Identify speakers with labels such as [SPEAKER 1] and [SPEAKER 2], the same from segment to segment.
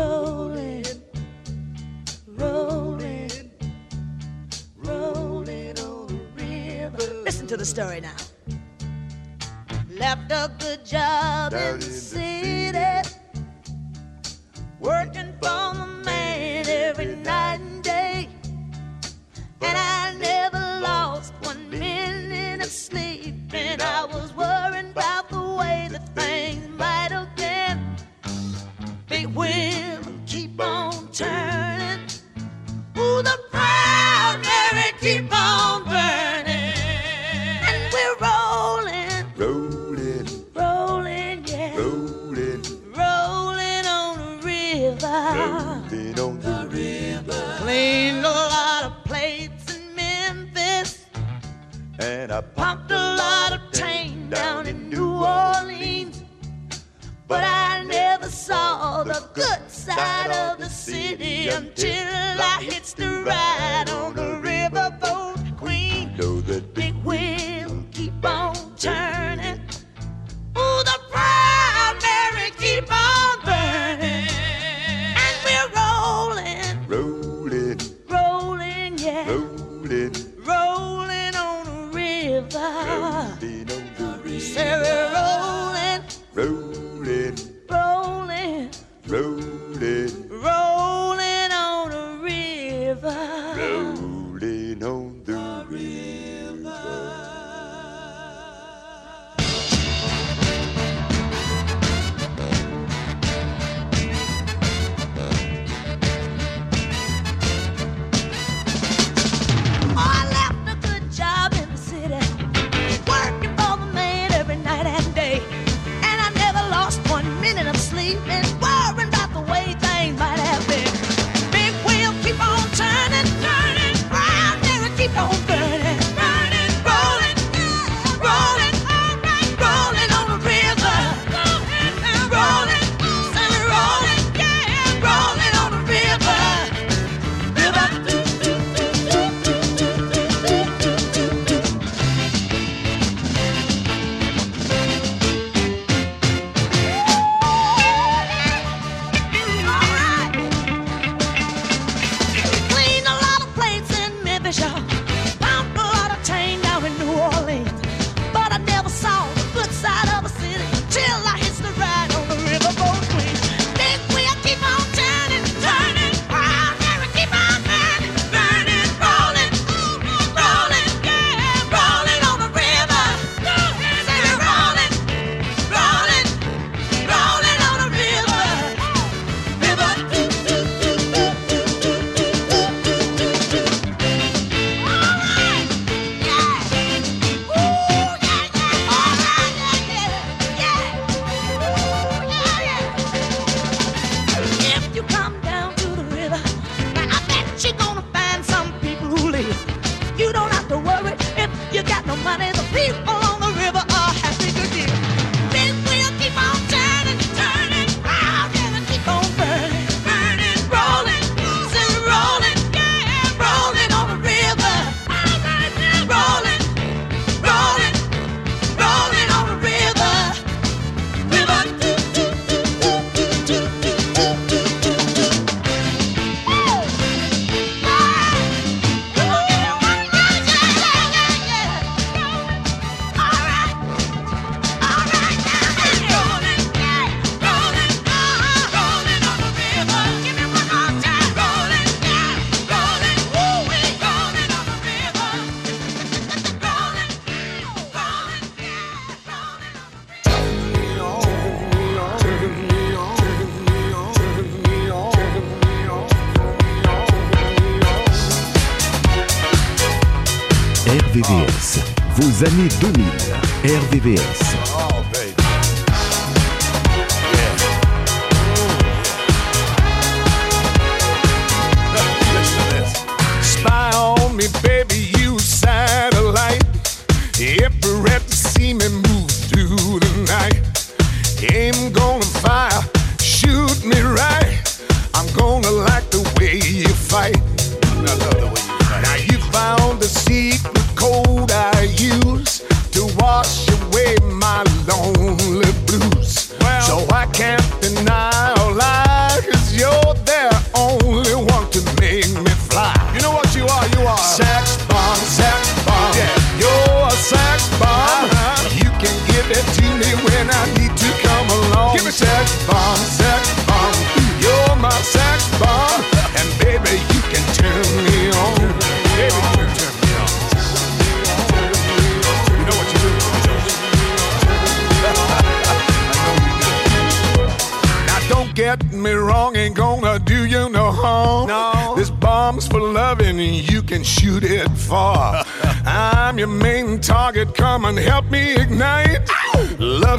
[SPEAKER 1] rolling, rolling. Listen to the story now. Left a good job Down in the city.
[SPEAKER 2] années 2000. RVVS.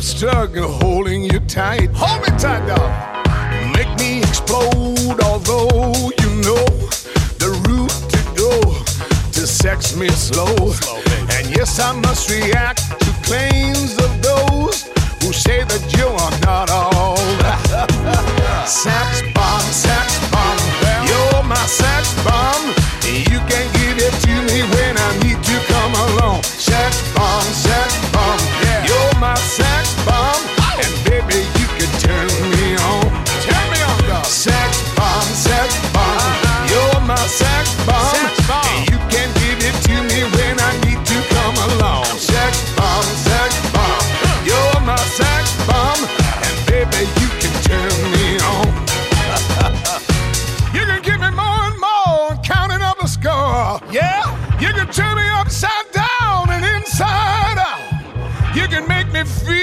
[SPEAKER 3] Stuck holding you tight. Hold me tight, dog. Make me explode, although you know the route to go to sex me slow. slow and yes, I must react
[SPEAKER 4] Yeah,
[SPEAKER 3] you can turn me upside down and inside out. You can make me feel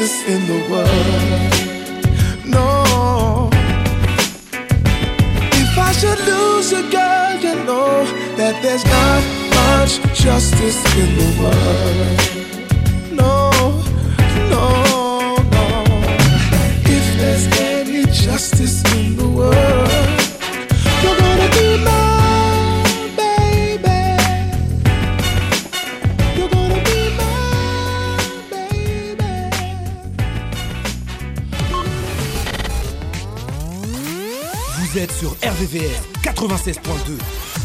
[SPEAKER 5] justice in the world. No. If I should lose a girl, you know that there's not much justice in the world.
[SPEAKER 6] sur RVVR 96.2.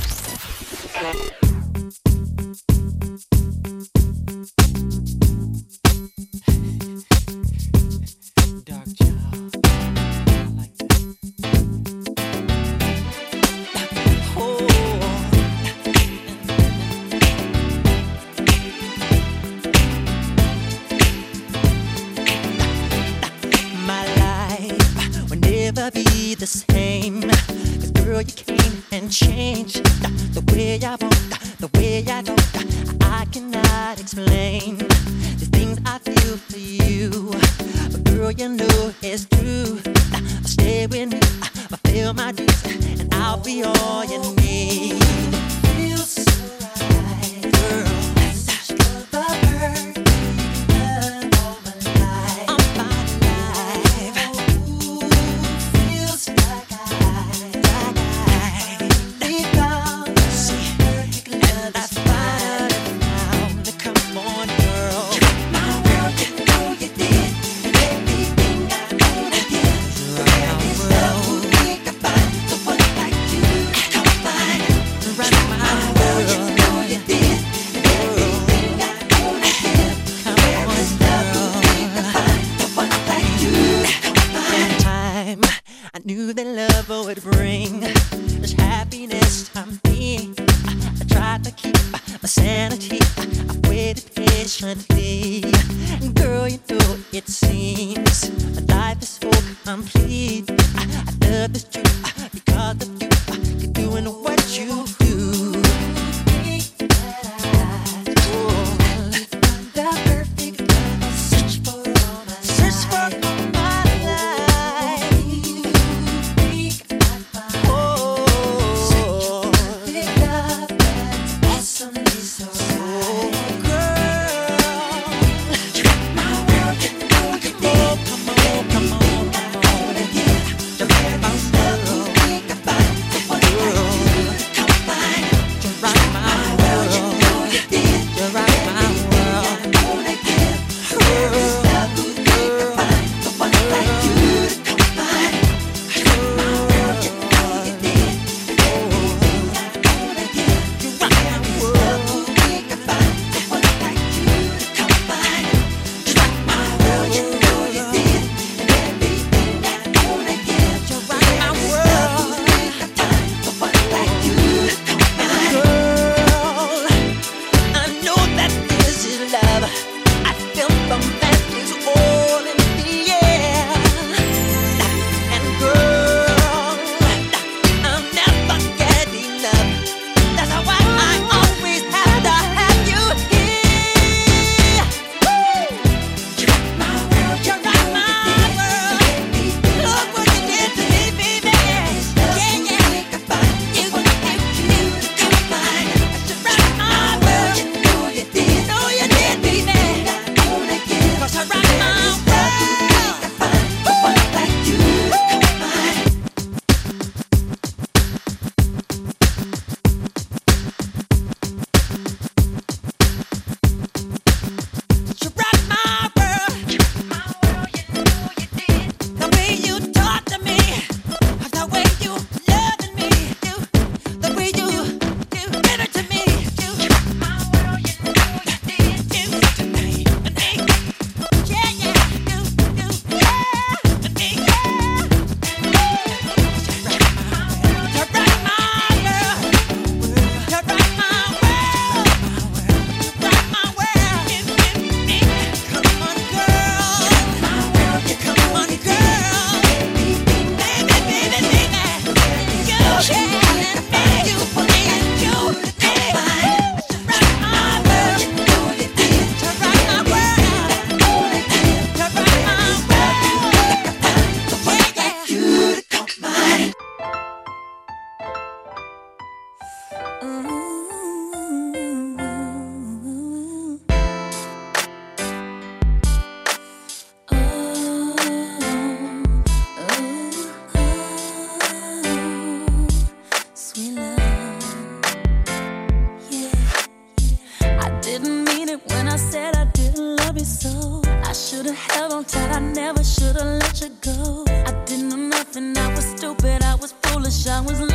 [SPEAKER 7] country.
[SPEAKER 8] Ce qu'il est pas pour passer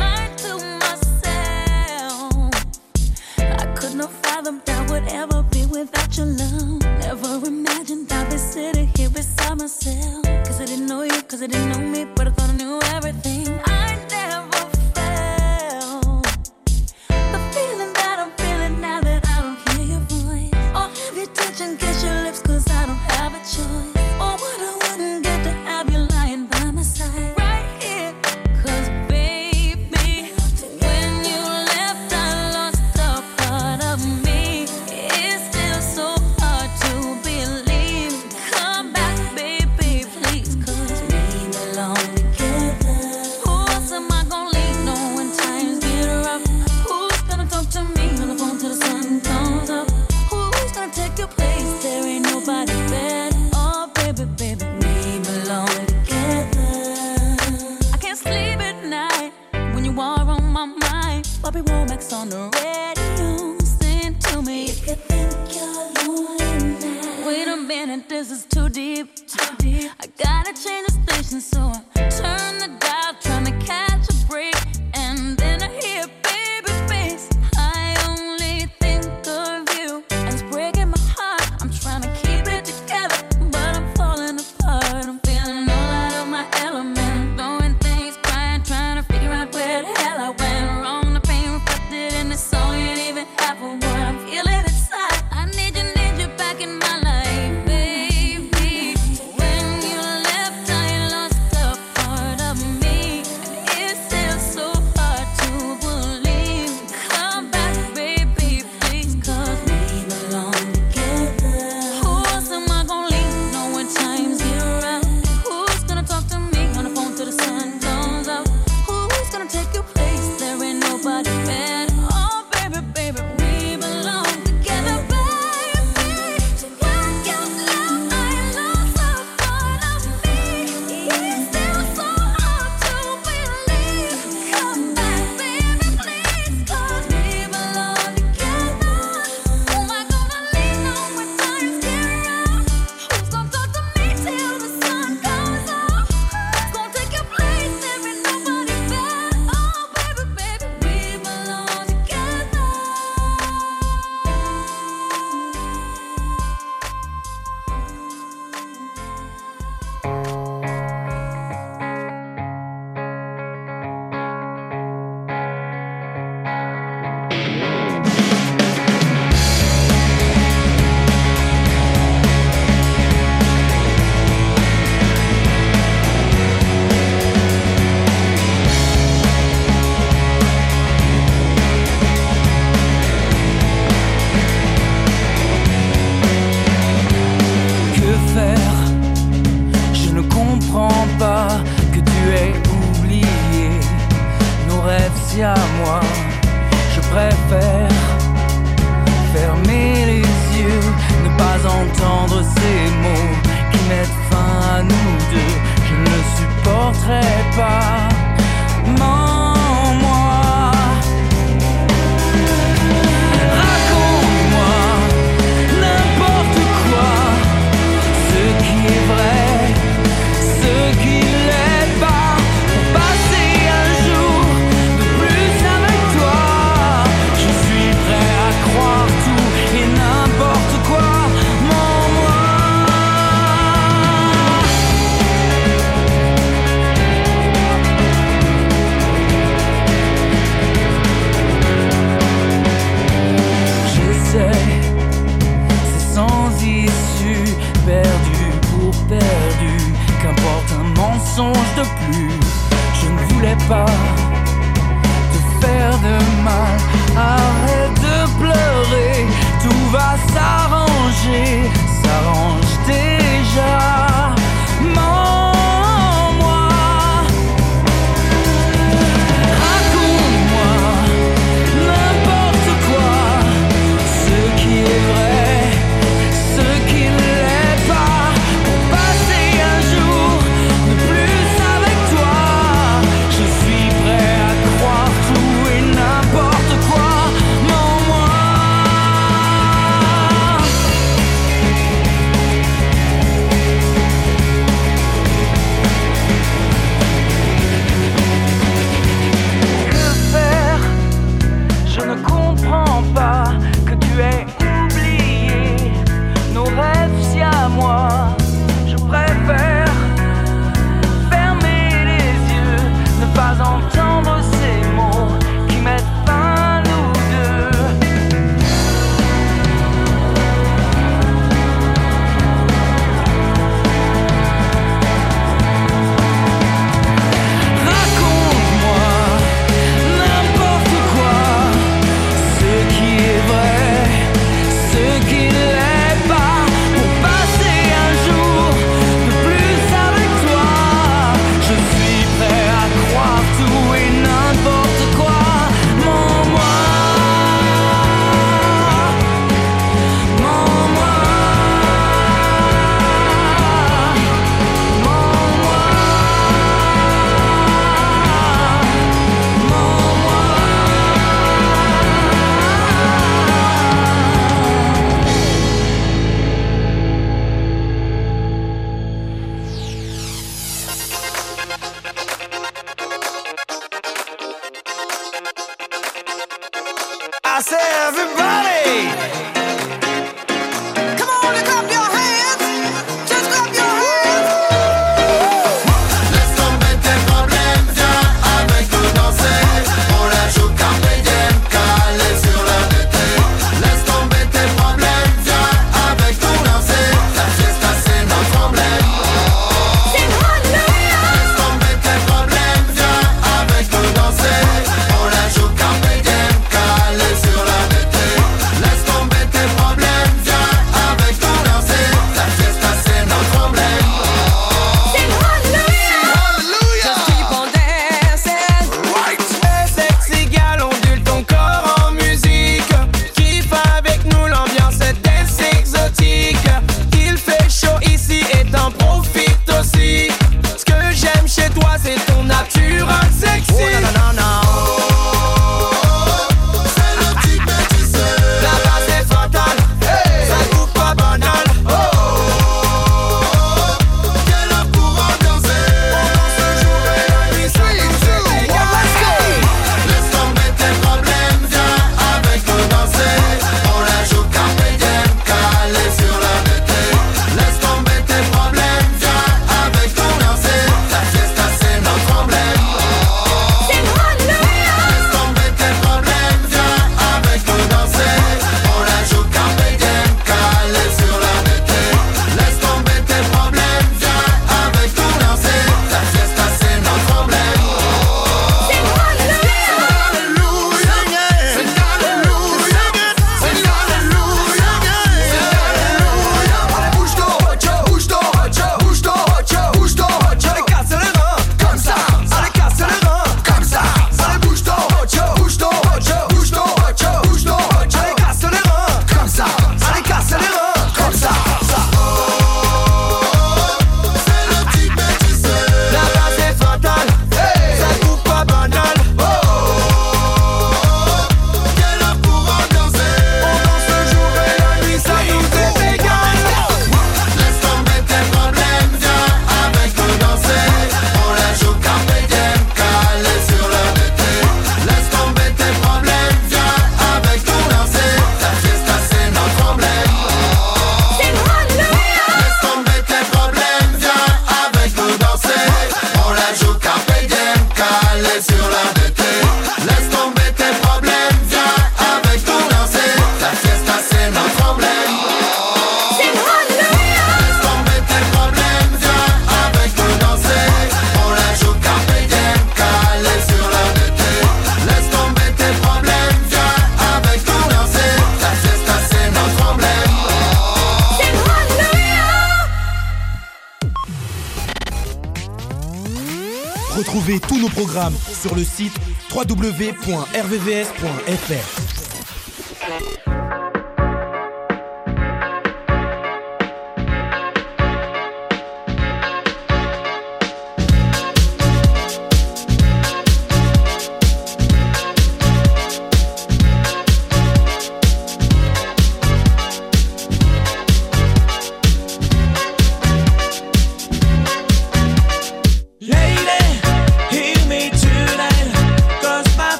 [SPEAKER 2] sur le
[SPEAKER 9] site www.rvvs.fr.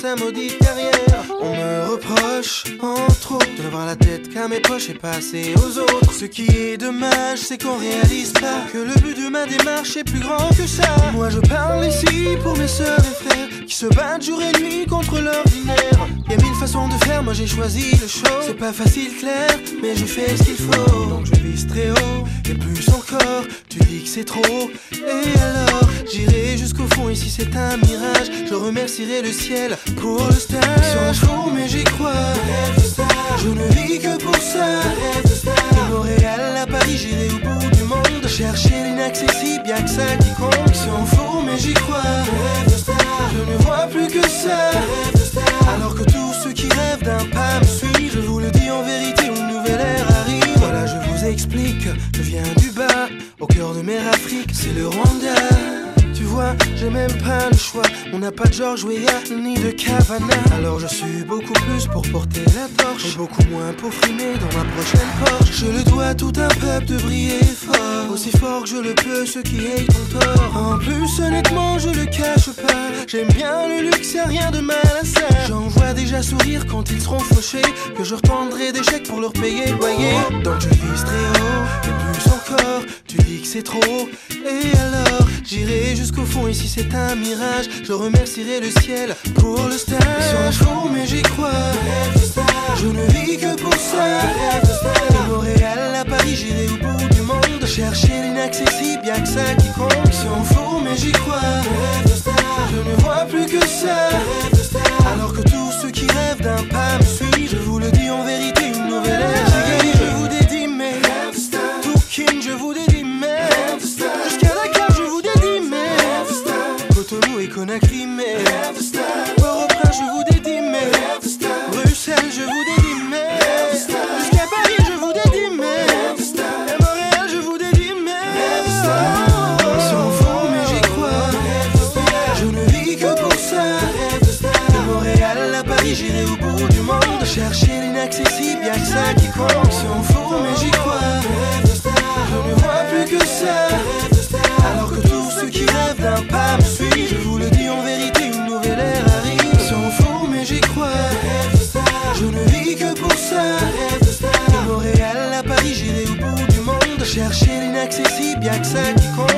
[SPEAKER 10] sa maudite carrière. On me reproche, entre autres, de n'avoir la tête qu'à mes poches et passer aux autres. Ce qui est dommage, c'est qu'on réalise pas que le but de ma démarche est plus grand que ça. Moi je parle ici pour mes sœurs et frères qui se battent jour et nuit contre l'ordinaire. Y a mille façons de faire, moi j'ai choisi le show. C'est pas facile, clair, mais je fais ce qu'il faut. Donc je vise très haut et plus encore. Tu dis que c'est trop, fond. Ici c'est un mirage. Je remercierai le ciel pour le stage. Ils sont fous, mais j'y crois. Je ne vis que pour ça. De Montréal à Paris, j'irai au bout du monde. Chercher l'inaccessible, y'a que ça qui compte. Ils sont fous, mais j'y crois. Je ne vois plus que ça. Alors que tous ceux qui rêvent d'un pas me suivent, je vous le dis en vérité, une nouvelle ère arrive. Voilà, je vous explique, je viens du bas, au cœur de mer Afrique, c'est le Rwanda. Vois, j'ai même pas le choix. On n'a pas de George Weah ni de Cavana. Alors je suis beaucoup plus pour porter la torche. Et beaucoup moins pour frimer dans ma prochaine Porsche. Je le dois à tout un peuple de briller fort. Aussi fort que je le peux, ceux qui aient ton tort. En plus, honnêtement, je le cache pas. J'aime bien le luxe, y'a rien de mal à ça. J'en vois déjà sourire quand ils seront fauchés. Que je retendrai des chèques pour leur payer le loyer. Donc je vise très haut, et plus encore. Tu dis que c'est trop, et alors? J'irai jusqu'au fond. Ici c'est un mirage. Je remercierai le ciel pour le stage. Sont fous, mais j'y crois. Je ne vis que pour ça. De Montréal à Paris, j'irai au bout du monde. Chercher l'inaccessible, y'a que ça qui compte. Sont fous, mais j'y crois. Je ne vois plus que ça. Alors que tous ceux qui rêvent d'un pas me suivent,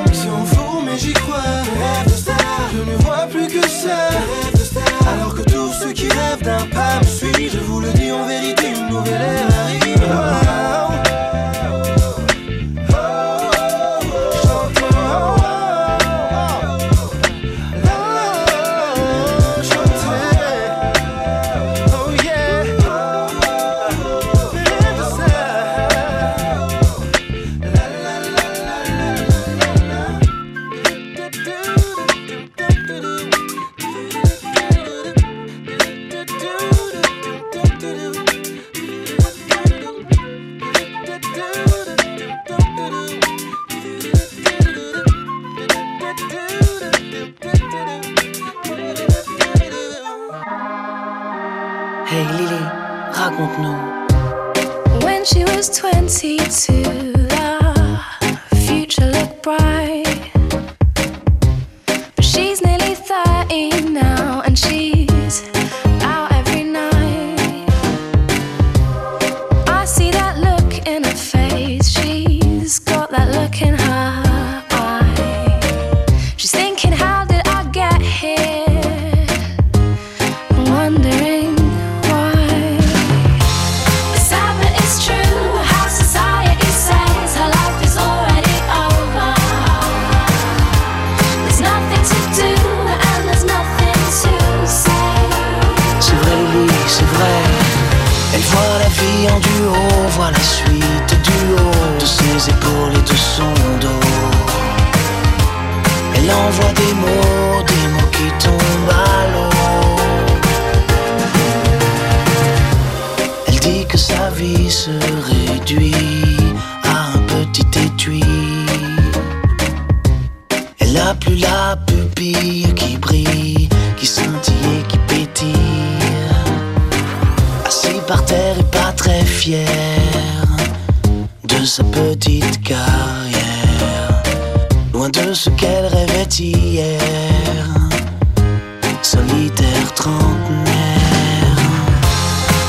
[SPEAKER 10] Ils sont fous, mais j'y crois. Je ne vois plus que ça. Alors que tous ceux qui rêvent d'un pas me suivent
[SPEAKER 11] des mots qui tombent à l'eau. Elle dit que sa vie se réduit à un petit étui. Elle a plus la pupille qui brille, qui scintille et qui pétille. Assis par terre et pas très fier de sa petite carrière. de ce qu'elle Solitaire trentenaire.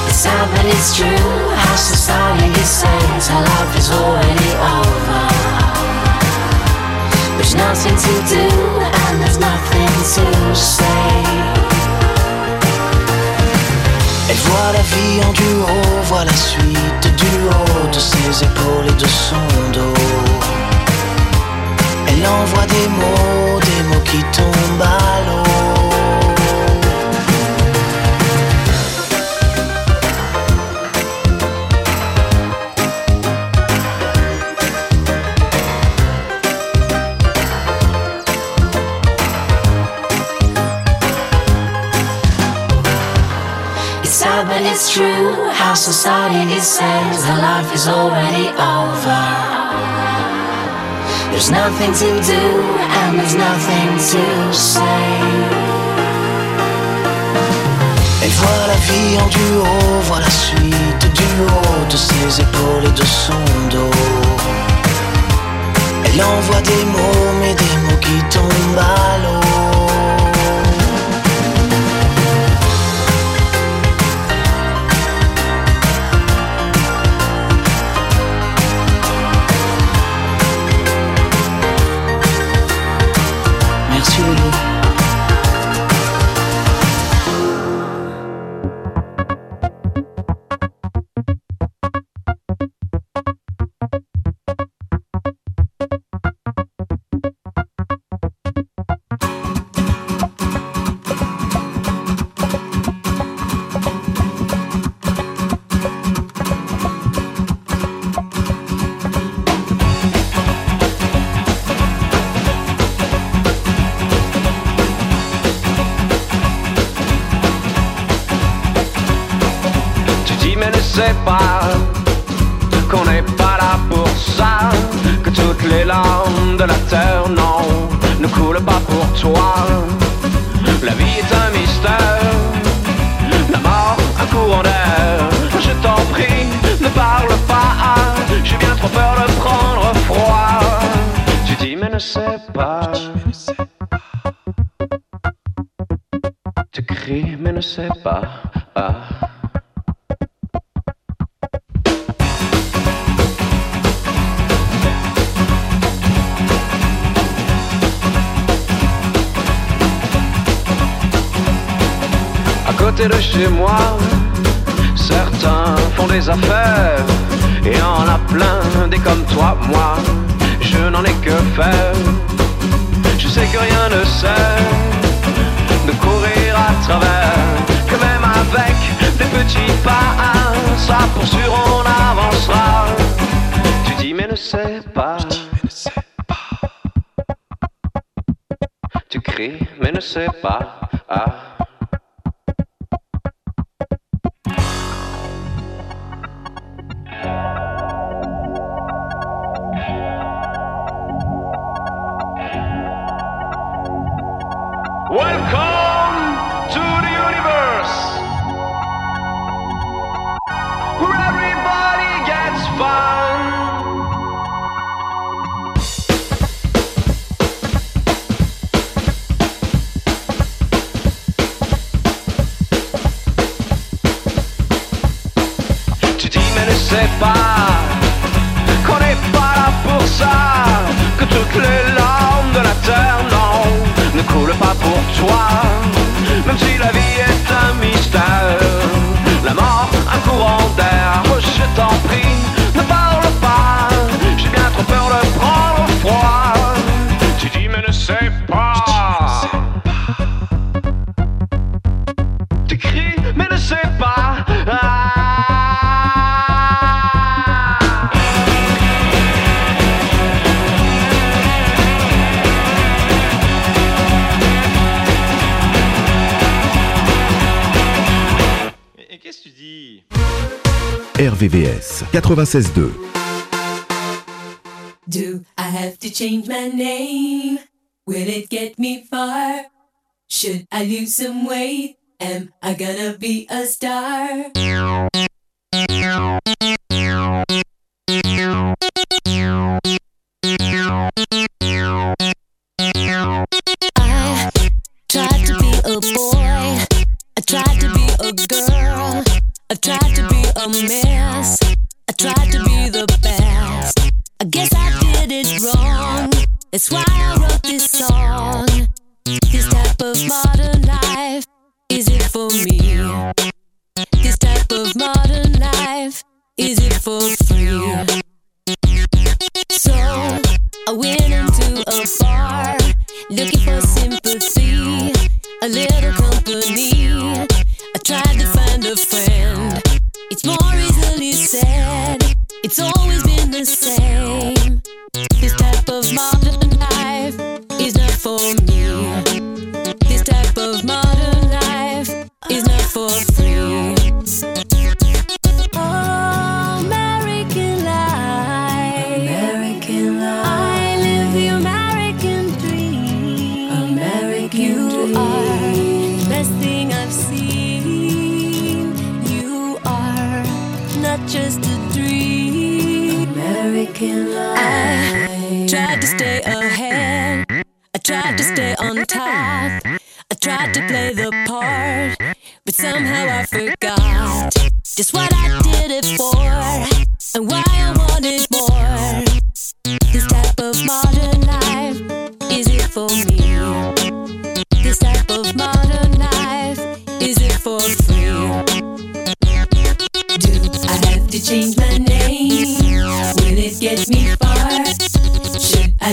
[SPEAKER 12] It's sad but it's true. How society says our life is already over. There's nothing to do and there's nothing to say.
[SPEAKER 11] Elle voit la vie en duo, voit la suite du haut de ses épaules et de son dos. Elle envoie des mots, des mots qui tombent à l'eau.
[SPEAKER 12] But it's true. How society says our life is already over. There's nothing to do and there's nothing to say.
[SPEAKER 11] Elle voit la vie en duo, voit la suite du haut de ses épaules et de son dos. Elle envoie des mots, mais des mots qui tombent à l'eau.
[SPEAKER 13] Tu dis mais ne sais pas. Tu cries mais ne sais pas. Ah. Même si la vie est un mystère, la mort un courant d'air, je t'en prie, ne parle pas, j'ai bien trop peur de prendre froid, tu dis mais ne sais pas.
[SPEAKER 2] RVVS 96.2.
[SPEAKER 8] Do I have to change my name? Will it get me far? Should I lose some weight? Am I gonna be a star?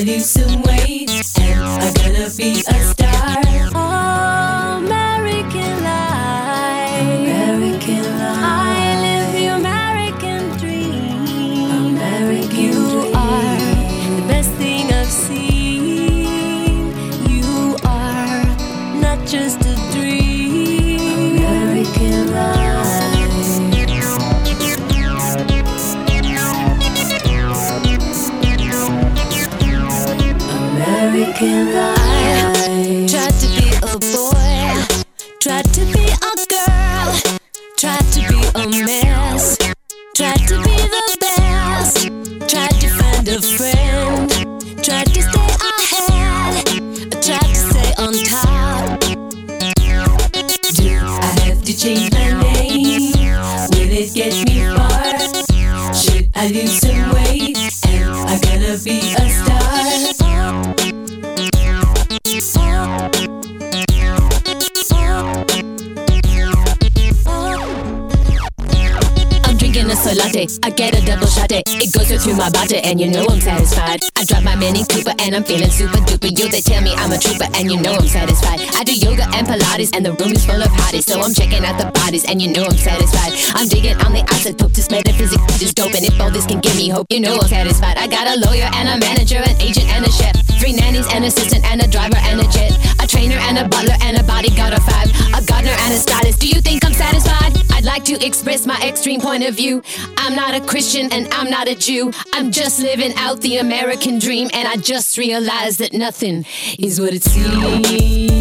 [SPEAKER 8] I need someone. and you know I'm satisfied. I drop my mini cooper, and I'm feeling super duper. You they tell me I'm a trooper, and you know I'm satisfied. I do yoga and Pilates, and the room is full of hotties, so I'm checking out the bodies, and you know I'm satisfied. I'm digging on the isotope, the metaphysics, just dope, and if all this can give me hope, you know I'm satisfied. I got a lawyer and a manager, an agent and a chef, three nannies, an assistant, and a driver and a jet, a trainer and a butler and a bodyguard of five, a gardener and a stylist. Do you think I'm satisfied? like to express my extreme point of view. I'm not a Christian and I'm not a Jew. I'm just living out the American dream, and I just realized that nothing is what it seems.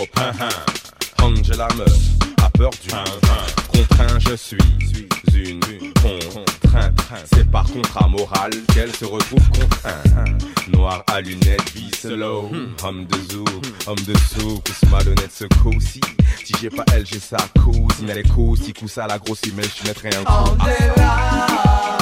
[SPEAKER 14] Hein. Angela meuf, a peur du. Hein. Contraint, je suis une contrainte. Hein. C'est par contrat moral qu'elle se retrouve contrainte. Noir à lunettes, vie solo. Hmm. Homme de zoo, homme de sou, pousse malhonnête se coussi. Si j'ai pas elle, j'ai sa cousine. Elle est coussi, coussa la grosse image, je mettrai un coup.